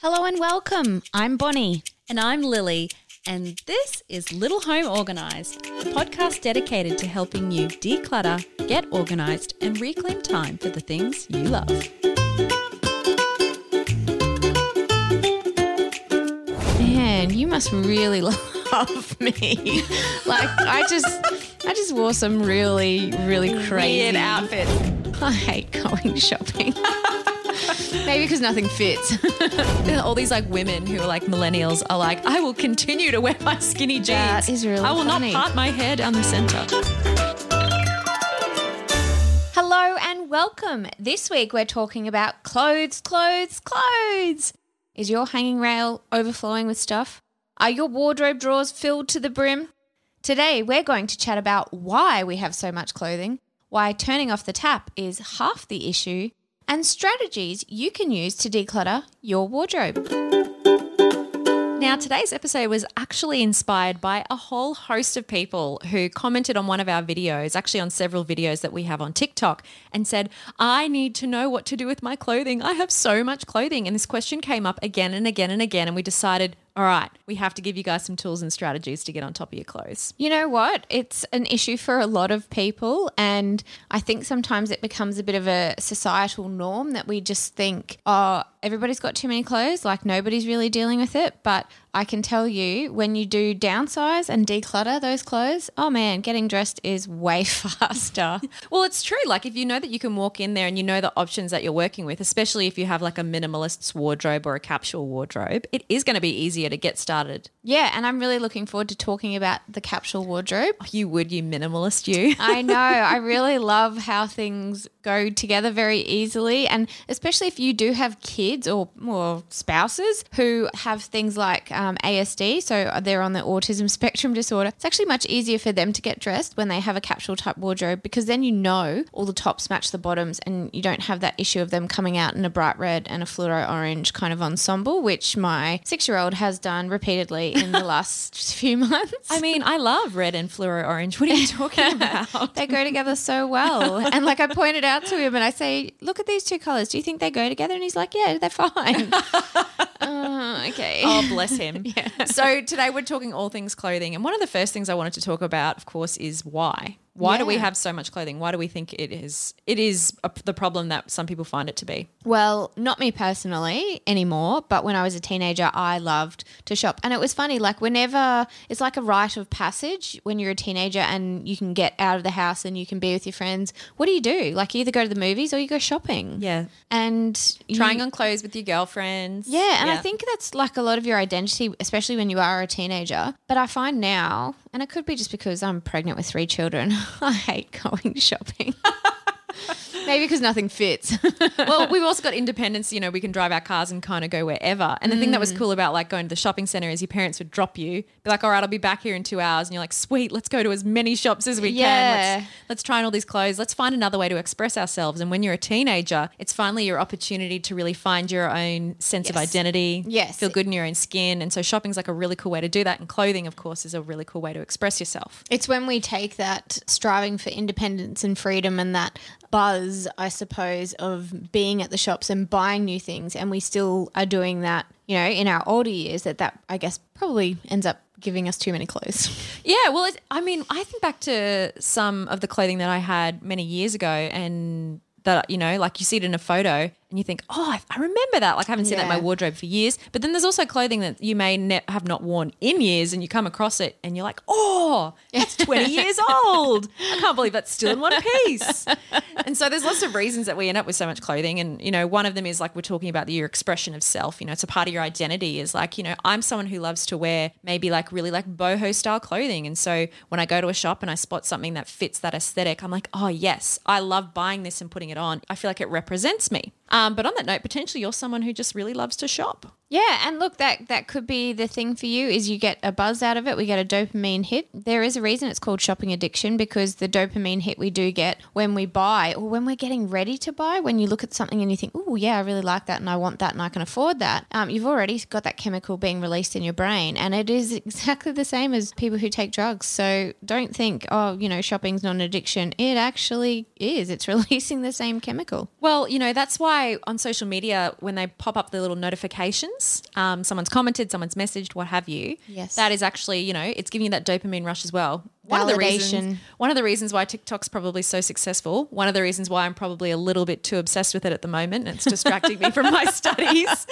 Hello and welcome. I'm Bonnie. And I'm Lily, and this is Little Home Organised, a podcast dedicated to helping you declutter, get organised, and reclaim time for the things you love. Man, you must really love me. like I just I just wore some really, really crazy Weird outfits. I hate going shopping. Maybe because nothing fits. All these like women who are like millennials are like, I will continue to wear my skinny jeans. That is really I will funny. not part my hair down the centre. Hello and welcome. This week we're talking about clothes, clothes, clothes. Is your hanging rail overflowing with stuff? Are your wardrobe drawers filled to the brim? Today we're going to chat about why we have so much clothing, why turning off the tap is half the issue, and strategies you can use to declutter your wardrobe. Now, today's episode was actually inspired by a whole host of people who commented on one of our videos, actually on several videos that we have on TikTok, and said, I need to know what to do with my clothing. I have so much clothing. And this question came up again and again and again. And we decided, all right, we have to give you guys some tools and strategies to get on top of your clothes. You know what? It's an issue for a lot of people. And I think sometimes it becomes a bit of a societal norm that we just think, oh, everybody's got too many clothes, like nobody's really dealing with it. But I can tell you, when you do downsize and declutter those clothes, oh man, getting dressed is way faster. Well, it's true. Like if you know that you can walk in there and you know the options that you're working with, especially if you have like a minimalist's wardrobe or a capsule wardrobe, it is going to be easier to get started. yeah. And I'm really looking forward to talking about the capsule wardrobe. Oh, you would, you minimalist, you. I know. I really love how things go together very easily. And especially if you do have kids or, or spouses who have things like um, ASD, so they're on the autism spectrum disorder, it's actually much easier for them to get dressed when they have a capsule type wardrobe because then you know all the tops match the bottoms and you don't have that issue of them coming out in a bright red and a fluoro orange kind of ensemble, which my six year old has done repeatedly in the last few months. I mean, I love red and fluoro orange. What are you talking about? they go together so well. And like I pointed out to him and I say, look at these two colors. Do you think they go together? And he's like, yeah, they're fine. uh, okay. Oh, bless him. So today we're talking all things clothing. And one of the first things I wanted to talk about, of course, is why. Why do we have so much clothing? Why do we think it is it is a, the problem that some people find it to be? Well, not me personally anymore, but when I was a teenager, I loved to shop. And it was funny, like, whenever it's like a rite of passage when you're a teenager and you can get out of the house and you can be with your friends. What do you do? Like, you either go to the movies or you go shopping. Yeah. And you- Trying on clothes with your girlfriends. Yeah, and I think that's like a lot of your identity, especially when you are a teenager. But I find now, and it could be just because I'm pregnant with three children, I hate going shopping. Maybe because nothing fits. well, we've also got independence. You know, we can drive our cars and kind of go wherever. And the thing that was Mm. cool about like going to the shopping center is your parents would drop you, be like, "All right, I'll be back here in two hours," and you're like, "Sweet, let's go to as many shops as we Yeah. can. Let's let's try on all these clothes. Let's find another way to express ourselves." And when you're a teenager, it's finally your opportunity to really find your own sense of identity. Yes. feel good in your own skin. And so shopping's like a really cool way to do that. And clothing, of course, is a really cool way to express yourself. it's when we take that striving for independence and freedom and that buzz, I suppose, of being at the shops and buying new things, and we still are doing that, you know, in our older years, that that, I guess, probably ends up giving us too many clothes. Yeah, well, it, I mean, I think back to some of the clothing that I had many years ago, and that you know, like you see it in a photo, and you think, oh, I, I remember that. Like I haven't seen that in my wardrobe for years. But then there's also clothing that you may ne- have not worn in years, and you come across it, and you're like, oh, it's 20 years old. I can't believe that's still in one piece. and so there's lots of reasons that we end up with so much clothing, and you know, one of them is like we're talking about the, your expression of self. You know, it's a part of your identity. Is like, you know, I'm someone who loves to wear maybe like really like boho style clothing, and so when I go to a shop and I spot something that fits that aesthetic, I'm like, oh yes, I love buying this and putting it on. I feel like it represents me. Um, but on that note, potentially you're someone who just really loves to shop. Yeah, and look, that that could be the thing for you is you get a buzz out of it. We get a dopamine hit. There is a reason it's called shopping addiction because the dopamine hit we do get when we buy or when we're getting ready to buy. When you look at something and you think, "Oh, yeah, I really like that, and I want that, and I can afford that," um, you've already got that chemical being released in your brain, and it is exactly the same as people who take drugs. So don't think, "Oh, you know, shopping's not an addiction." It actually is. It's releasing the same chemical. Well, you know, that's why on social media, when they pop up the little notifications, happens, um, someone's commented, someone's messaged, what have you. Yes. that is actually you know it's giving you that dopamine rush as well. One of the reasons, one of the reasons why TikTok's probably so successful. One of the reasons why I'm probably a little bit too obsessed with it at the moment. And it's distracting me from my studies,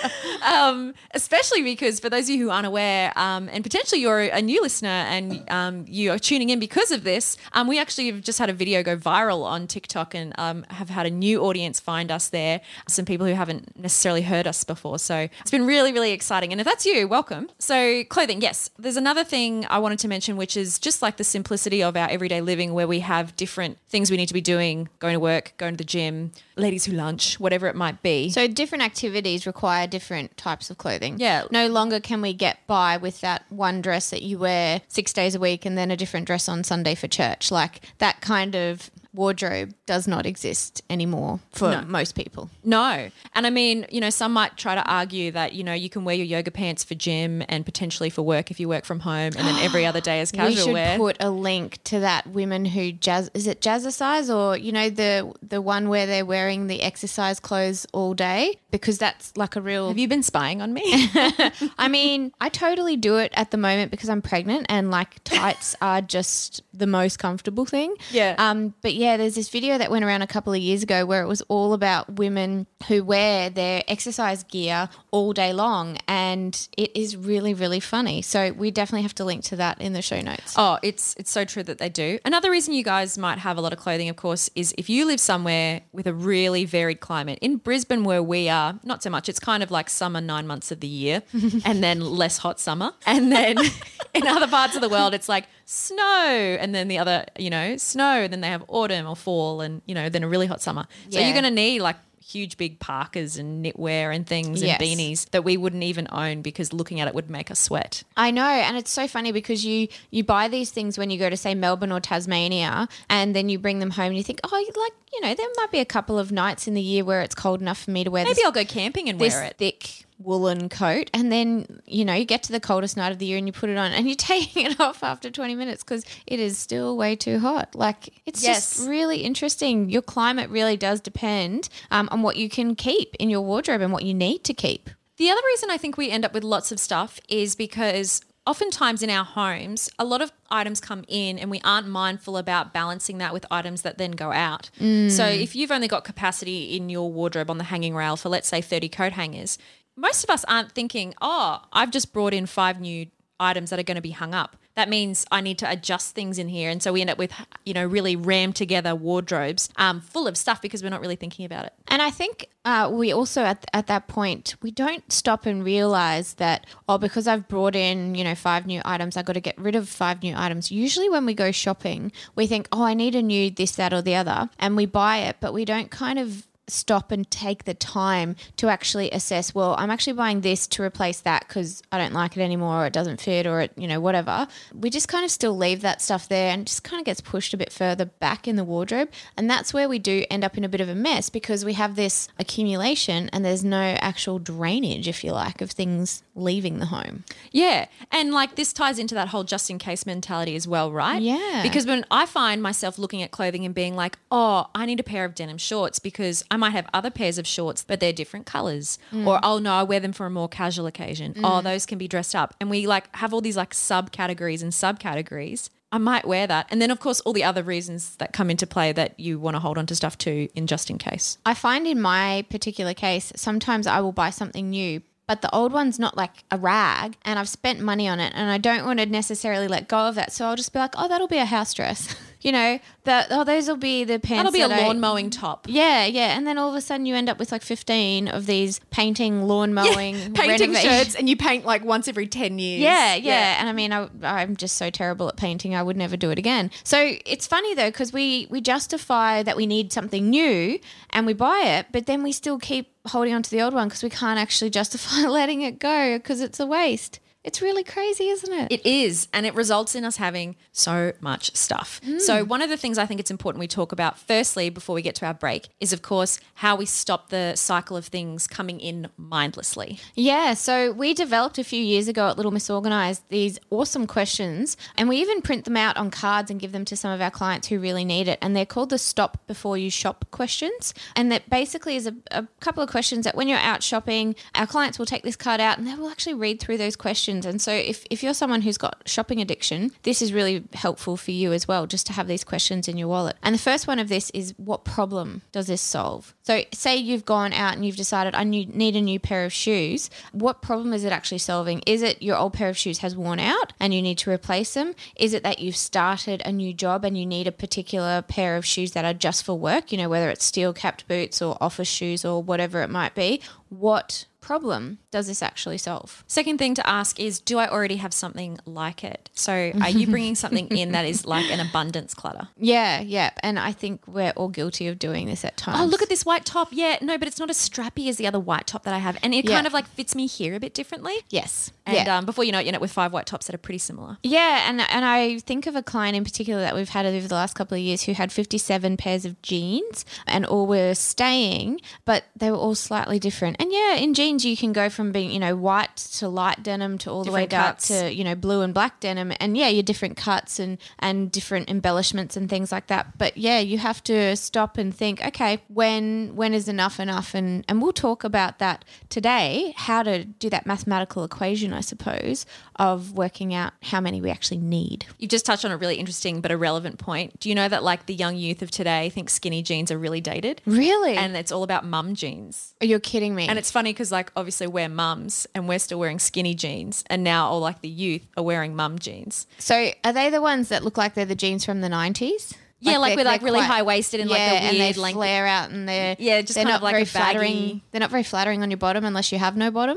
um, especially because for those of you who aren't aware, um, and potentially you're a new listener and um, you are tuning in because of this, um, we actually have just had a video go viral on TikTok and um, have had a new audience find us there. Some people who haven't necessarily heard us before, so it's been really, really exciting. And if that's you, welcome. So clothing, yes. There's another thing I wanted to mention, which is just like the simplicity of our everyday living, where we have different things we need to be doing, going to work, going to the gym, ladies who lunch, whatever it might be. So different activities require different types of clothing. Yeah. No longer can we get by with that one dress that you wear six days a week and then a different dress on Sunday for church. Like that kind of wardrobe does not exist anymore for No. most people. No. And I mean, you know, some might try to argue that, you know, you can wear your yoga pants for gym and potentially for work if you work from home and then every other day is casual we should wear. put a link to that women who jazz is it jazzercise or you know the the one where they're wearing the exercise clothes all day because that's like a real Have you been spying on me? I mean, I totally do it at the moment because I'm pregnant and like tights are just the most comfortable thing. Yeah. Um, but yeah, there's this video that went around a couple of years ago where it was all about women who wear their exercise gear all day long and it is really, really funny. So we definitely have to link to that in the show notes. Oh, it's it's so true that they do. Another reason you guys might have a lot of clothing, of course, is if you live somewhere with a really varied climate. In Brisbane, where we are, not so much. It's kind of like summer nine months of the year, and then less hot summer. And then in other parts of the world, it's like snow, and then the other, you know, snow, and then they have autumn or fall, and you know, then a really hot summer. So Yeah. you're going to need like huge big parkas and knitwear and things Yes. and beanies that we wouldn't even own because looking at it would make us sweat. I know, and it's so funny because you you buy these things when you go to say Melbourne or Tasmania, and then you bring them home and you think, oh, like you know, there might be a couple of nights in the year where it's cold enough for me to wear Maybe this, I'll go camping and this wear it. thick woolen coat, and then you know you get to the coldest night of the year and you put it on, and you're taking it off after 20 minutes because it is still way too hot. Like it's Yes. just really interesting. Your climate really does depend um, on what you can keep in your wardrobe and what you need to keep. The other reason I think we end up with lots of stuff is because oftentimes in our homes, a lot of items come in and we aren't mindful about balancing that with items that then go out. So if you've only got capacity in your wardrobe on the hanging rail for, let's say, 30 coat hangers, most of us aren't thinking, oh, I've just brought in five new items that are going to be hung up. That means I need to adjust things in here. And so we end up with, you know, really rammed together wardrobes um, full of stuff because we're not really thinking about it. And I think uh, we also at at that point we don't stop and realize that oh because I've brought in you know five new items I've got to get rid of five new items. Usually when we go shopping we think oh I need a new this that or the other and we buy it but we don't kind of stop and take the time to actually assess well i'm actually buying this to replace that because i don't like it anymore or it doesn't fit or it you know whatever we just kind of still leave that stuff there and just kind of gets pushed a bit further back in the wardrobe and that's where we do end up in a bit of a mess because we have this accumulation and there's no actual drainage if you like of things leaving the home Yeah. And like this ties into that whole just in case mentality as well, right? Yeah. Because when I find myself looking at clothing and being like, oh, I need a pair of denim shorts because I might have other pairs of shorts, but they're different colors. Mm. Or, oh, no, I wear them for a more casual occasion. Oh, mm. those can be dressed up. And we like have all these like subcategories and subcategories. I might wear that. And then, of course, all the other reasons that come into play that you want to hold on to stuff too in just in case. I find in my particular case, sometimes I will buy something new, but the old one's not like a rag and I've spent money on it and I don't want to necessarily let go of that. So I'll just be like, oh, that'll be a house dress. you know, that oh, those will be the pants. That'll be a that I- lawn mowing top. Yeah, yeah. And then all of a sudden you end up with like 15 of these painting, lawn mowing, Painting renovation- shirts and you paint like once every 10 years. yeah, yeah, And I mean, I, I'm just so terrible at painting. I would never do it again. So it's funny though, because we we justify that we need something new and we buy it, but then we still keep holding on to the old one because we can't actually justify letting it go because it's a waste. It's really crazy, isn't it? It is, and it results in us having so much stuff. Mm. So, one of the things I think it's important we talk about, firstly, before we get to our break, is of course how we stop the cycle of things coming in mindlessly. Yeah, so we developed a few years ago at Little Miss Organised these awesome questions, and we even print them out on cards and give them to some of our clients who really need it. And they're called the Stop Before You Shop questions. And that basically is a, a couple of questions that when you're out shopping, our clients will take this card out and they will actually read through those questions. And so if, if you're someone who's got shopping addiction, this is really helpful for you as well, just to have these questions in your wallet. And the first one of this is what problem does this solve? So say you've gone out and you've decided I need need a new pair of shoes. What problem is it actually solving? Is it your old pair of shoes has worn out and you need to replace them? Is it that you've started a new job and you need a particular pair of shoes that are just for work, you know, whether it's steel capped boots or office shoes or whatever it might be? What problem does this actually solve? Second thing to ask is Do I already have something like it? So, are you bringing something in that is like an abundance clutter? Yeah, yeah. And I think we're all guilty of doing this at times. Oh, look at this white top. Yeah, no, but it's not as strappy as the other white top that I have. And it Yeah. kind of like fits me here a bit differently. Yes. And yeah. um, before you know it, you up with five white tops that are pretty similar. Yeah, and and I think of a client in particular that we've had over the last couple of years who had 57 pairs of jeans and all were staying, but they were all slightly different. And yeah, in jeans you can go from being, you know, white to light denim to all the way Different dark to, you know, blue and black denim. And yeah, your different cuts and and different embellishments and things like that. But yeah, you have to stop and think, okay, when when is enough enough? And and we'll talk about that today, how to do that mathematical equation, I suppose, of working out how many we actually need. You've just touched on a really interesting but irrelevant point. Do you know that like the young youth of today think skinny jeans are really dated? Really? And it's all about mum jeans. You're kidding me. And it's funny because like obviously we're mums and we're still wearing skinny jeans, and now all like the youth are wearing mum jeans. so are they the ones that look like they're the jeans from the 90s? Yeah, like with, like, really high-waisted and, like, the and they weird length- flare out and they're Yeah, just they're kind not of like very flattering. They're not very flattering on your bottom unless you have no bottom.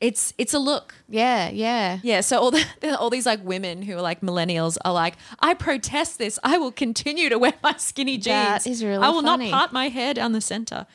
It's it's a look. Yeah, yeah. Yeah, so all the, all these like women who are like millennials are like, I protest this. I will continue to wear my skinny jeans. That is really I will funny. not part my hair down the center.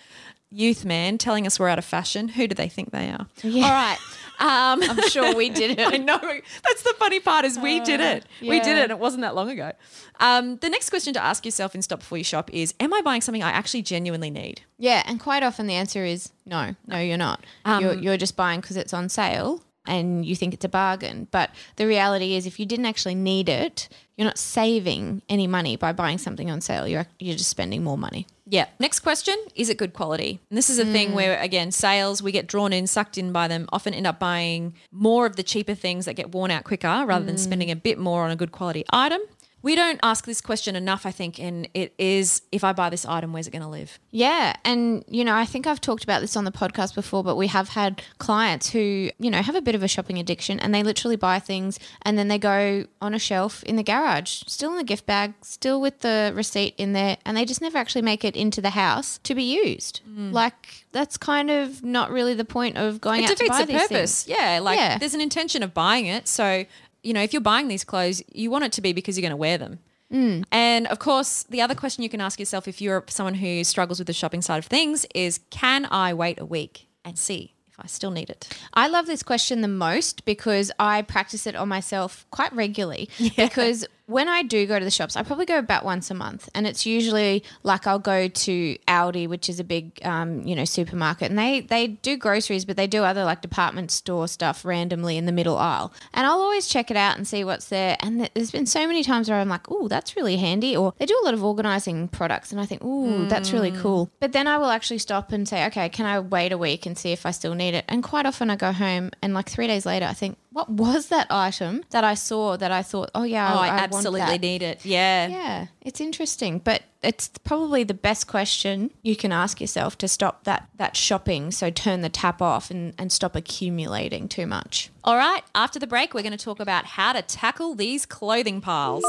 Youth man telling us we're out of fashion. Who do they think they are? Yeah. All right. Um, I'm sure we did it. I know. That's the funny part is we did it. We did it. and It wasn't that long ago. Um, the next question to ask yourself in Stop Before You Shop is, am I buying something I actually genuinely need? Yeah, and quite often the answer is no. No, you're not. Um, you're, you're just buying because it's on sale and you think it's a bargain. But the reality is, if you didn't actually need it, you're not saving any money by buying something on sale. You're you're just spending more money. Yeah. Next question Is it good quality? And this is a Mm. thing where, again, sales, we get drawn in, sucked in by them, often end up buying more of the cheaper things that get worn out quicker rather than Mm. spending a bit more on a good quality item. We don't ask this question enough, I think, and it is if I buy this item, where's it going to live? Yeah, and you know, I think I've talked about this on the podcast before, but we have had clients who, you know, have a bit of a shopping addiction and they literally buy things and then they go on a shelf in the garage, still in the gift bag, still with the receipt in there, and they just never actually make it into the house to be used. Mm. Like that's kind of not really the point of going It out to defeats buy the these purpose. things. Yeah. Like Yeah. there's an intention of buying it. So, you know, if you're buying these clothes, you want it to be because you're going to wear them. Mm. And of course, the other question you can ask yourself if you're someone who struggles with the shopping side of things is can I wait a week and see if I still need it? I love this question the most because I practice it on myself quite regularly. Because when I do go to the shops, I probably go about once a month, and it's usually like I'll go to Aldi, which is a big, um, you know, supermarket, and they they do groceries, but they do other like department store stuff randomly in the middle aisle, and I'll always check it out and see what's there. And there's been so many times where I'm like, oh, that's really handy, or they do a lot of organizing products, and I think, oh, that's really cool. But then I will actually stop and say, okay, can I wait a week and see if I still need it? And quite often I go home, and like three days later, I think, what was that item that I saw that I thought, oh yeah, Oh, I, I, want absolutely that. need it. Yeah. Yeah, it's interesting, but it's probably the best question you can ask yourself to stop that that shopping. So turn the tap off and, and stop accumulating too much. All right. After the break, we're going to talk about how to tackle these clothing piles.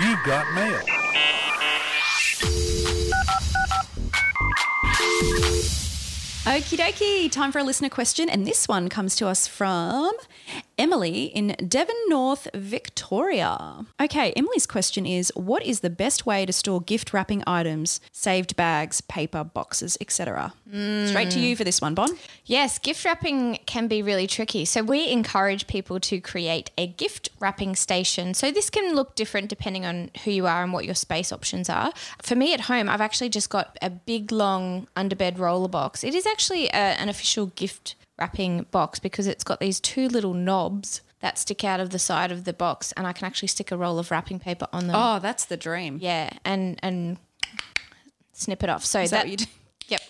You've got mail. Okie dokie, time for a listener question. And this one comes to us from Emily in Devon North, Victoria. Okay, Emily's question is What is the best way to store gift wrapping items, saved bags, paper, boxes, etc.? Straight to you for this one, Bon. Yes, gift wrapping can be really tricky. So, we encourage people to create a gift wrapping station. So, this can look different depending on who you are and what your space options are. For me at home, I've actually just got a big, long underbed roller box. It is actually a, an official gift wrapping box because it's got these two little knobs that stick out of the side of the box, and I can actually stick a roll of wrapping paper on them. Oh, that's the dream. Yeah, and and snip it off. So Is that what you do? Yep.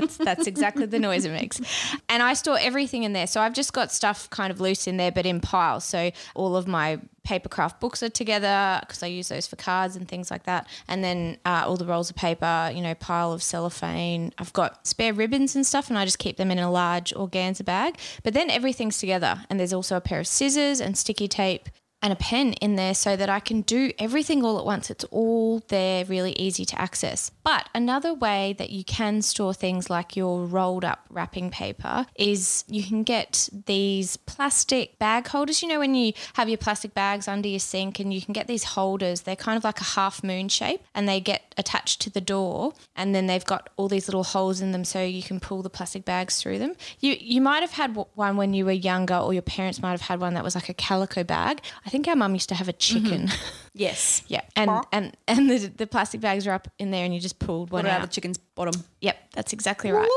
That's that's exactly the noise it makes. And I store everything in there. So I've just got stuff kind of loose in there but in piles. So all of my paper craft books are together because I use those for cards and things like that. And then uh, all the rolls of paper, you know, pile of cellophane. I've got spare ribbons and stuff and I just keep them in a large organza bag. But then everything's together and there's also a pair of scissors and sticky tape and a pen in there so that I can do everything all at once. It's all there, really easy to access. But another way that you can store things like your rolled up wrapping paper is you can get these plastic bag holders. You know, when you have your plastic bags under your sink and you can get these holders, they're kind of like a half moon shape and they get attached to the door and then they've got all these little holes in them so you can pull the plastic bags through them. You, you might have had one when you were younger or your parents might have had one that was like a calico bag. I think our mum used to have a mm-hmm. chicken. Yes. yeah, and and and the, the plastic bags are up in there, and you just pulled one What out. about the chicken's bottom? Yep, that's exactly right.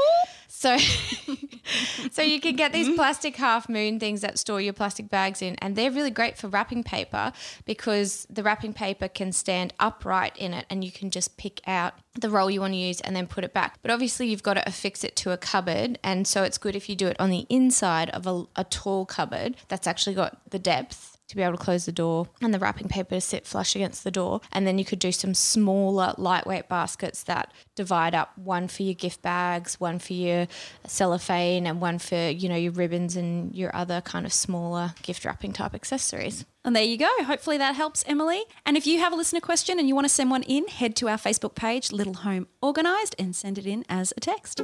So, so you can get these mm-hmm. plastic half moon things that store your plastic bags in, and they're really great for wrapping paper because the wrapping paper can stand upright in it, and you can just pick out the roll you want to use and then put it back. But obviously, you've got to affix it to a cupboard, and so it's good if you do it on the inside of a, a tall cupboard that's actually got the depth to be able to close the door and the wrapping paper to sit flush against the door. And then you could do some smaller, lightweight baskets that divide up one for your gift bags, one for your cellophane, and one for, you know, your ribbons and your other kind of smaller gift wrapping type accessories. And there you go. Hopefully that helps, Emily. And if you have a listener question and you want to send one in, head to our Facebook page, Little Home Organised, and send it in as a text.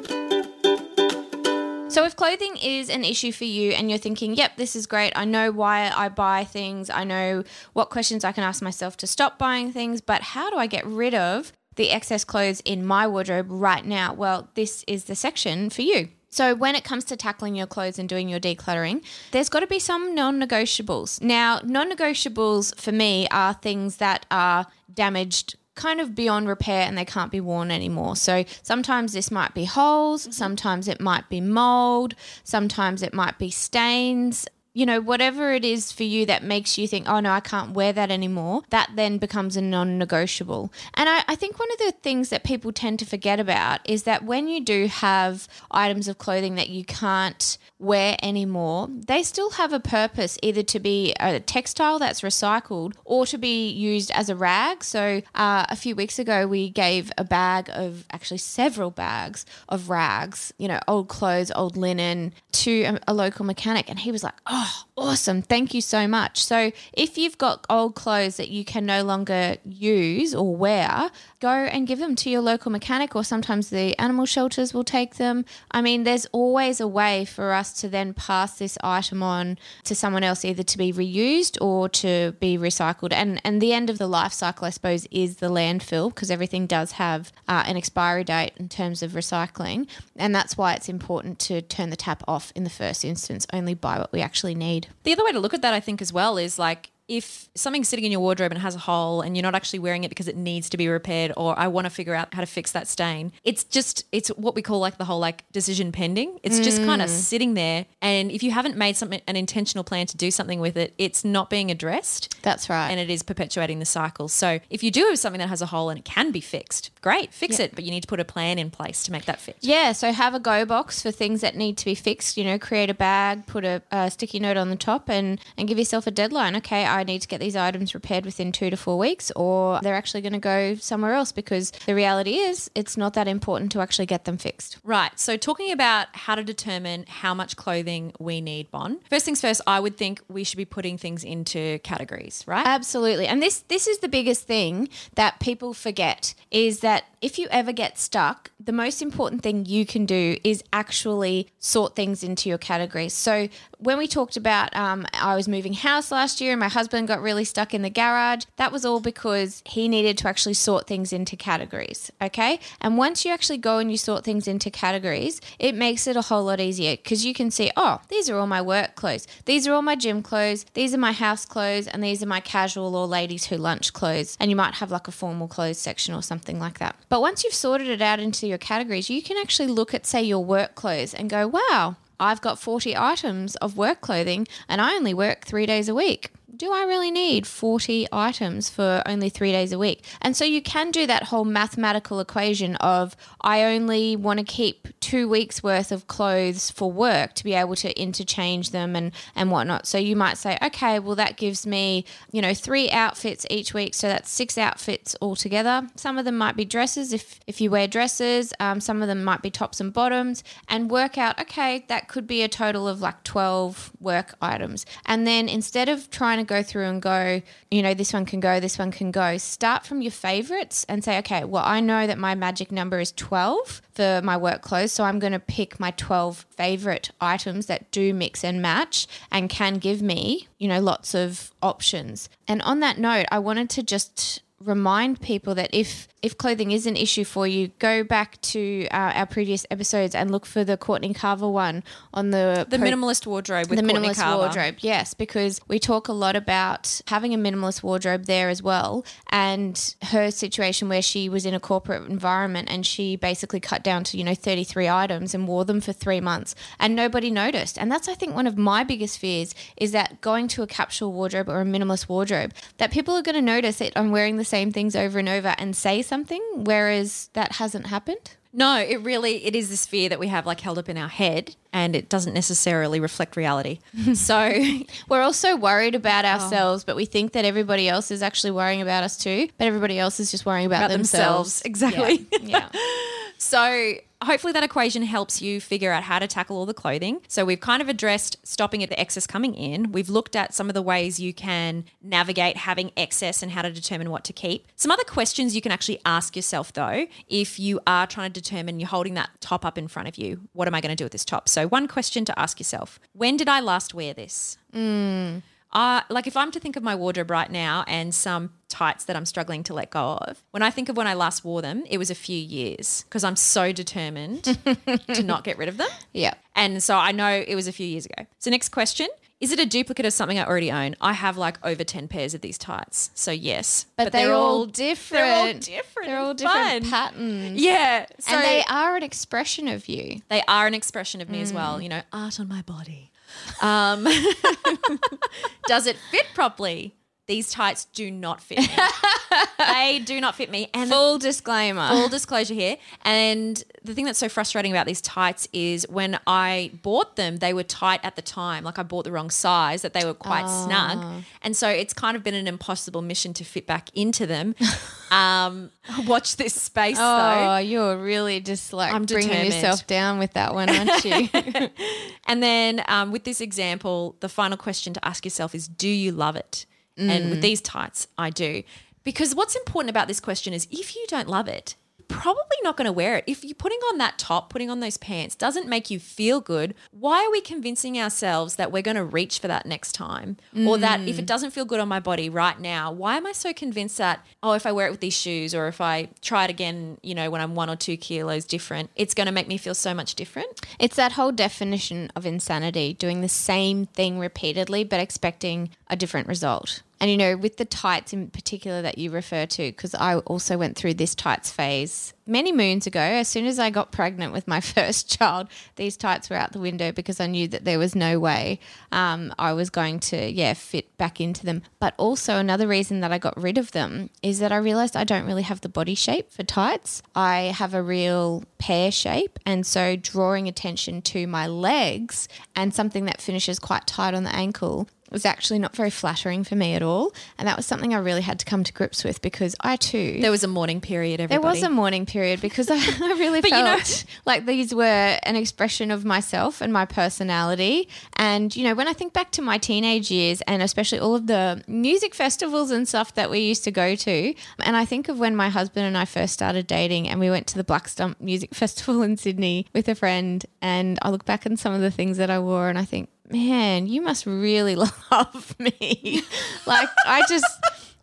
So, if clothing is an issue for you and you're thinking, yep, this is great, I know why I buy things, I know what questions I can ask myself to stop buying things, but how do I get rid of the excess clothes in my wardrobe right now? Well, this is the section for you. So, when it comes to tackling your clothes and doing your decluttering, there's got to be some non negotiables. Now, non negotiables for me are things that are damaged kind of beyond repair and they can't be worn anymore. So sometimes this might be holes, mm-hmm. sometimes it might be mold, sometimes it might be stains. You know, whatever it is for you that makes you think, oh no, I can't wear that anymore, that then becomes a non negotiable. And I, I think one of the things that people tend to forget about is that when you do have items of clothing that you can't wear anymore, they still have a purpose either to be a textile that's recycled or to be used as a rag. So uh, a few weeks ago, we gave a bag of actually several bags of rags, you know, old clothes, old linen to a, a local mechanic. And he was like, oh, awesome. Thank you so much. So if you've got old clothes that you can no longer use or wear, go and give them to your local mechanic or sometimes the animal shelters will take them. I mean, there's always a way for us to then pass this item on to someone else either to be reused or to be recycled. And and the end of the life cycle I suppose is the landfill because everything does have uh, an expiry date in terms of recycling. And that's why it's important to turn the tap off in the first instance, only buy what we actually need. The other way to look at that, I think, as well, is like if something's sitting in your wardrobe and has a hole and you're not actually wearing it because it needs to be repaired or I want to figure out how to fix that stain, it's just it's what we call like the whole like decision pending. It's just mm. kind of sitting there and if you haven't made something an intentional plan to do something with it, it's not being addressed. That's right. And it is perpetuating the cycle. So if you do have something that has a hole and it can be fixed, great, fix it. But you need to put a plan in place to make that fit. Yeah, so have a go box for things that need to be fixed. You know, create a bag, put a, a sticky note on the top, and and give yourself a deadline. Okay, I need to get these items repaired within two to four weeks, or they're actually going to go somewhere else because the reality is it's not that important to actually get them fixed. Right. So, talking about how to determine how much clothing we need, Bon. First things first, I would think we should be putting things into categories, right? Absolutely. And this this is the biggest thing that people forget is that if you ever get stuck, the most important thing you can do is actually sort things into your categories. So when we talked about um, I was moving house last year and my husband got really stuck in the garage, that was all because he needed to actually sort things into categories. Okay. And once you actually go and you sort things into categories, it makes it a whole lot easier because you can see, oh, these are all my work clothes. These are all my gym clothes. These are my house clothes. And these are my casual or ladies who lunch clothes. And you might have like a formal clothes section or something like that. But once you've sorted it out into your categories, you can actually look at, say, your work clothes and go, wow, I've got 40 items of work clothing and I only work three days a week do I really need 40 items for only three days a week? And so you can do that whole mathematical equation of I only want to keep two weeks worth of clothes for work to be able to interchange them and, and whatnot. So you might say, okay, well, that gives me, you know, three outfits each week. So that's six outfits altogether. Some of them might be dresses if, if you wear dresses, um, some of them might be tops and bottoms, and work out, okay, that could be a total of like 12 work items. And then instead of trying to go through and go, you know, this one can go, this one can go. Start from your favorites and say, okay, well, I know that my magic number is 12 for my work clothes. So I'm going to pick my 12 favorite items that do mix and match and can give me, you know, lots of options. And on that note, I wanted to just remind people that if if clothing is an issue for you, go back to uh, our previous episodes and look for the Courtney Carver one on the the minimalist wardrobe with the Courtney minimalist Carver. wardrobe. Yes, because we talk a lot about having a minimalist wardrobe there as well, and her situation where she was in a corporate environment and she basically cut down to you know thirty three items and wore them for three months and nobody noticed. And that's I think one of my biggest fears is that going to a capsule wardrobe or a minimalist wardrobe that people are going to notice that I'm wearing the same things over and over and say something, whereas that hasn't happened. No, it really it is this fear that we have like held up in our head and it doesn't necessarily reflect reality. so we're also worried about oh. ourselves, but we think that everybody else is actually worrying about us too. But everybody else is just worrying about, about themselves. themselves. Exactly. Yeah. yeah. So hopefully that equation helps you figure out how to tackle all the clothing. So we've kind of addressed stopping at the excess coming in. We've looked at some of the ways you can navigate having excess and how to determine what to keep. Some other questions you can actually ask yourself though, if you are trying to determine you're holding that top up in front of you, what am I going to do with this top? So one question to ask yourself, when did I last wear this? Mm. Uh, like if I'm to think of my wardrobe right now and some tights that I'm struggling to let go of, when I think of when I last wore them, it was a few years because I'm so determined to not get rid of them. Yeah. And so I know it was a few years ago. So next question. Is it a duplicate of something I already own? I have like over 10 pairs of these tights. So yes. But, they're, all different. They're all different. They're all different fun. patterns. Yeah. So and they are an expression of you. they are an expression of me as well. You know, art on my body. Um, does it fit properly? These tights do not fit me. they do not fit me. And Full disclaimer. full disclosure here. And the thing that's so frustrating about these tights is when I bought them, they were tight at the time. Like I bought the wrong size, that they were quite snug. And so it's kind of been an impossible mission to fit back into them. um, watch this space Oh, though. you're really just like I'm bringing determined. yourself down with that one, aren't you? And then um, with this example, the final question to ask yourself is Do you love it? And with mm. these tights, I do. Because what's important about this question is if you don't love it, you're probably not going to wear it. If you're putting on that top, putting on those pants doesn't make you feel good, why are we convincing ourselves that we're going to reach for that next time? Or that if it mm. doesn't feel good on my body right now, why am I so convinced that, oh, if I wear it with these shoes or if I try it again, you know, when I'm one or two kilos different, it's going to make me feel so much different? it's that whole definition of insanity, doing the same thing repeatedly but expecting a different result. And you know, with the tights in particular that you refer to, because I also went through this tights phase many moons ago. As soon as I got pregnant with my first child, these tights were out the window because I knew that there was no way um, I was going to, yeah, fit back into them. But also, another reason that I got rid of them is that I realized I don't really have the body shape for tights. I have a real pear shape. And so, drawing attention to my legs and something that finishes quite tight on the ankle was actually not very flattering for me at all. And that was something I really had to come to grips with because I too. There was a mourning period, everybody. there was a mourning period because I, I really But you felt know- like these were an expression of myself and my personality. And, you know, when I think back to my teenage years and especially all of the music festivals and stuff that we used to go to, and I think of when my husband and I first started dating and we went to the Black Stump Music Festival in Sydney with a friend. And I look back on some of the things that I wore and I think, man, you must really love me. like, I just.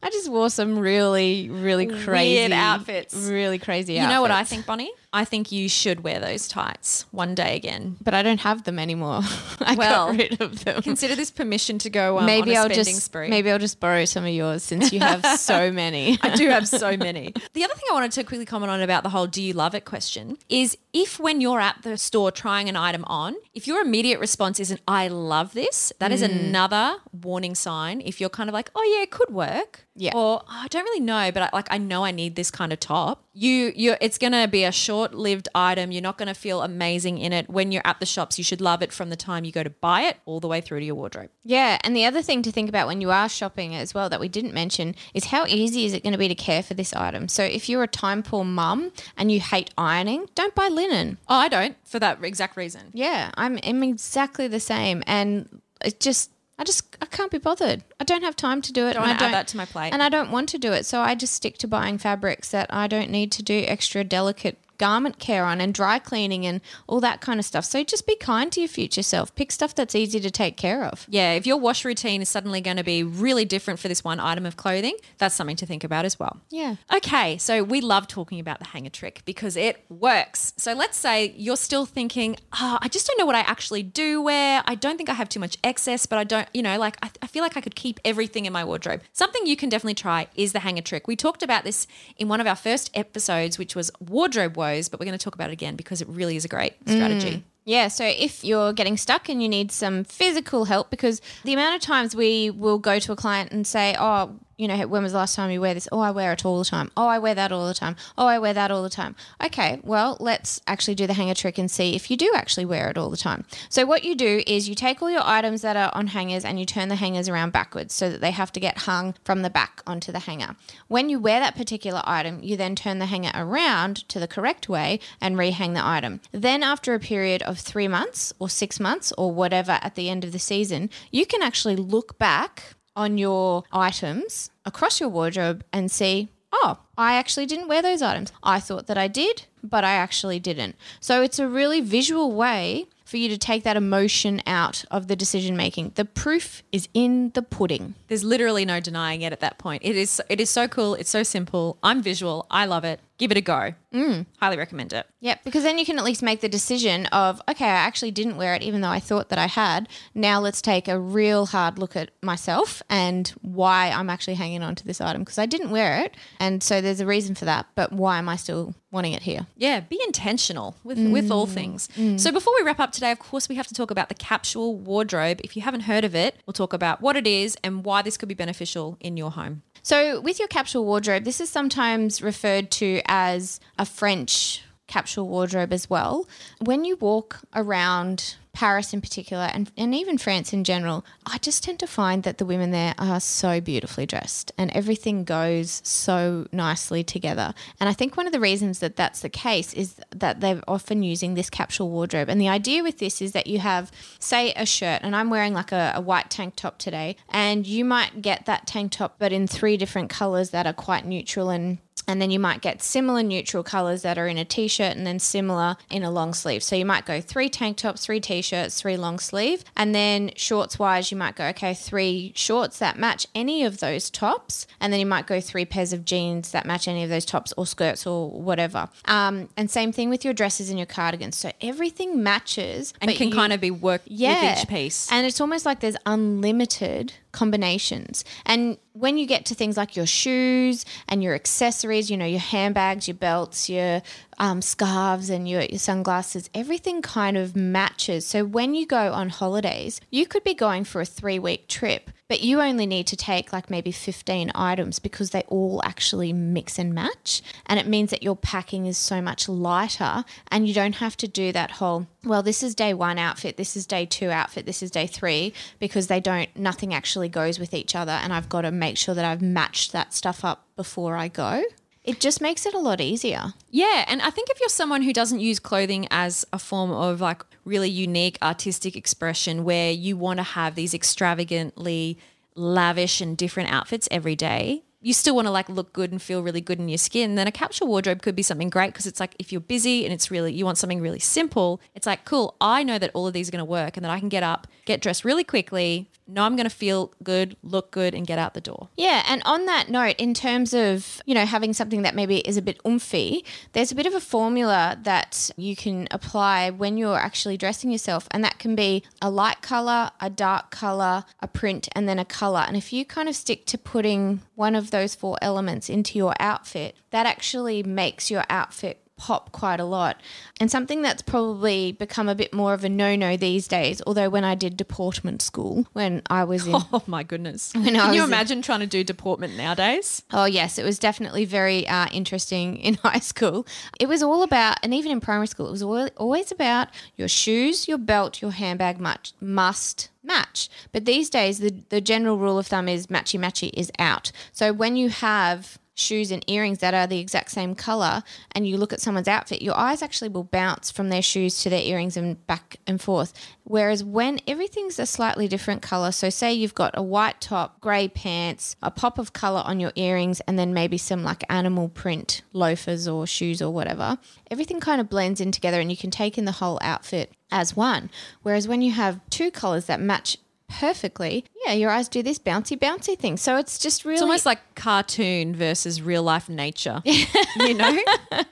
I just wore some really, really crazy outfits. Really crazy outfits. You know what I think, Bonnie? I think you should wear those tights one day again. But I don't have them anymore. I Well, got rid of them. Consider this permission to go um, maybe on a I'll spending just spree. maybe I'll just borrow some of yours since you have so many. I do have so many. The other thing I wanted to quickly comment on about the whole do you love it question is if when you're at the store trying an item on, if your immediate response isn't I love this, that is another warning sign. If you're kind of like, "Oh yeah, it could work." Yeah. Or "Oh, I don't really know, but I, like I know I need this kind of top. You you it's going to be a short-lived item. You're not going to feel amazing in it. When you're at the shops, you should love it from the time you go to buy it all the way through to your wardrobe. yeah, and the other thing to think about when you are shopping as well that we didn't mention is how easy is it going to be to care for this item. So if you're a time poor mum and you hate ironing, don't buy linen. Oh, I don't for that exact reason. Yeah, I'm, I'm exactly the same, and it just. I just I can't be bothered. I don't have time to do it. Don't and I wanna add that to my plate. and I don't want to do it. So I just stick to buying fabrics that I don't need to do extra delicate garment care on and dry cleaning and all that kind of stuff. So just be kind to your future self. Pick stuff that's easy to take care of. Yeah, if your wash routine is suddenly going to be really different for this one item of clothing, that's something to think about as well. Yeah. Okay, so we love talking about the hanger trick because it works. So let's say you're still thinking, oh, I just don't know what I actually do wear. I don't think I have too much excess, but I don't, you know, like I, I feel like I could keep everything in my wardrobe. Something you can definitely try is the hanger trick. We talked about this in one of our first episodes, which was wardrobe woes, but we're going to talk about it again because it really is a great strategy. Mm. Yeah, so if you're getting stuck and you need some physical help, because the amount of times we will go to a client and say, Oh, you know, when was the last time you wear this? Oh, I wear it all the time. Oh, I wear that all the time. Oh, I wear that all the time. Okay, well, let's actually do the hanger trick and see if you do actually wear it all the time. So, what you do is you take all your items that are on hangers and you turn the hangers around backwards so that they have to get hung from the back onto the hanger. When you wear that particular item, you then turn the hanger around to the correct way and rehang the item. Then, after a period of three months or six months or whatever at the end of the season, you can actually look back on your items across your wardrobe and see, oh, I actually didn't wear those items. I thought that I did, but I actually didn't. So it's a really visual way for you to take that emotion out of the decision making. The proof is in the pudding. There's literally no denying it at that point. It is it is so cool. It's so simple. I'm visual. I love it. Give it a go. Mm. Highly recommend it. Yeah, because then you can at least make the decision of, okay, I actually didn't wear it even though I thought that I had. Now let's take a real hard look at myself and why I'm actually hanging on to this item because I didn't wear it. And so there's a reason for that, but why am I still wanting it here? Yeah, be intentional with with all things. So before we wrap up today, of course, we have to talk about the capsule wardrobe. If you haven't heard of it, we'll talk about what it is and why this could be beneficial in your home. So, with your capsule wardrobe, this is sometimes referred to as a French capsule wardrobe as well. When you walk around Paris in particular, and, and even France in general, I just tend to find that the women there are so beautifully dressed and everything goes so nicely together. And I think one of the reasons that that's the case is that they're often using this capsule wardrobe. And the idea with this is that you have, say, a shirt, and I'm wearing like a, a white tank top today, and you might get that tank top, but in three different colors that are quite neutral and and then you might get similar neutral colors that are in a t-shirt and then similar in a long sleeve. So you might go three tank tops, three t-shirts, three long sleeve, and then shorts wise you might go okay, three shorts that match any of those tops, and then you might go three pairs of jeans that match any of those tops or skirts or whatever. Um, and same thing with your dresses and your cardigans. So everything matches And can kind of be worked with each piece. and it's almost like there's unlimited combinations. And when you get to things like your shoes and your accessories, you know, your handbags, your belts, your um, scarves and your, your sunglasses, everything kind of matches. So when you go on holidays, you could be going for a three week trip, but you only need to take like maybe 15 items because they all actually mix and match. And it means that your packing is so much lighter and you don't have to do that whole, well, this is day one outfit, this is day two outfit, this is day three, because they don't, nothing actually goes with each other. And I've got to make sure that I've matched that stuff up before I go. It just makes it a lot easier. Yeah, and I think if you're someone who doesn't use clothing as a form of like really unique artistic expression where you want to have these extravagantly lavish and different outfits every day, you still want to like look good and feel really good in your skin, then a capsule wardrobe could be something great because it's like if you're busy and it's really you want something really simple, it's like cool, I know that all of these are going to work and that I can get up, get dressed really quickly, know I'm going to feel good, look good, and get out the door. Yeah, and on that note, in terms of you know having something that maybe is a bit oomphy, there's a bit of a formula that you can apply when you're actually dressing yourself, and that can be a light color, a dark color, a print, and then a color. And if you kind of stick to putting one of those four elements into your outfit, that actually makes your outfit pop quite a lot. And something that's probably become a bit more of a no no these days, although when I did deportment school, when I was in. Oh my goodness. When I Can you was in- imagine trying to do deportment nowadays? Oh, yes, it was definitely very uh, interesting in high school. It was all about, and even in primary school, it was always about your shoes, your belt, your handbag much, must match. But these days, the, the general rule of thumb is matchy matchy is out. So when you have shoes and earrings that are the exact same color and you look at someone's outfit, your eyes actually will bounce from their shoes to their earrings and back and forth. Whereas when everything's a slightly different color, so say you've got a white top, grey pants, a pop of color on your earrings, and then maybe some like animal print loafers or shoes or whatever, everything kind of blends in together and you can take in the whole outfit as one. Whereas when you have two colors that match perfectly, yeah, your eyes do this bouncy, bouncy thing. So it's just really It's almost like cartoon versus real life nature. you know?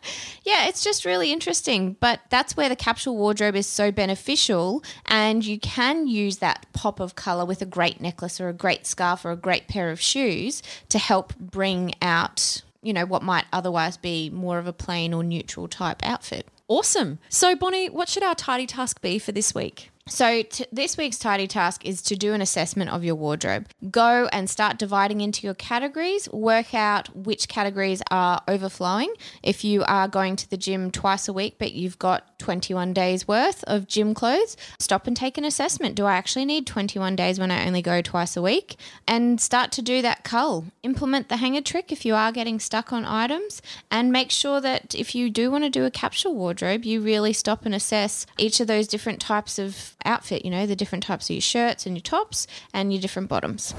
Yeah, it's just really interesting. But that's where the capsule wardrobe is so beneficial. And you can use that pop of color with a great necklace or a great scarf or a great pair of shoes to help bring out, you know, what might otherwise be more of a plain or neutral type outfit. Awesome. So, Bonnie, what should our tidy task be for this week? So, t- this week's tidy task is to do an assessment of your wardrobe. Go and start dividing into your categories, work out which categories are overflowing. If you are going to the gym twice a week, but you've got 21 days worth of gym clothes, stop and take an assessment. Do I actually need 21 days when I only go twice a week? And start to do that cull. Implement the hanger trick if you are getting stuck on items, and make sure that if you do want to do a capsule wardrobe, you really stop and assess each of those different types of outfit, you know, the different types of your shirts and your tops and your different bottoms.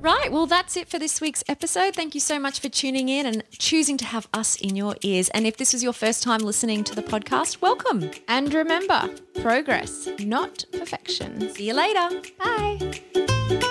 Right. Well, that's it for this week's episode. Thank you so much for tuning in and choosing to have us in your ears. And if this is your first time listening to the podcast, welcome. And remember, progress, not perfection. See you later. Bye.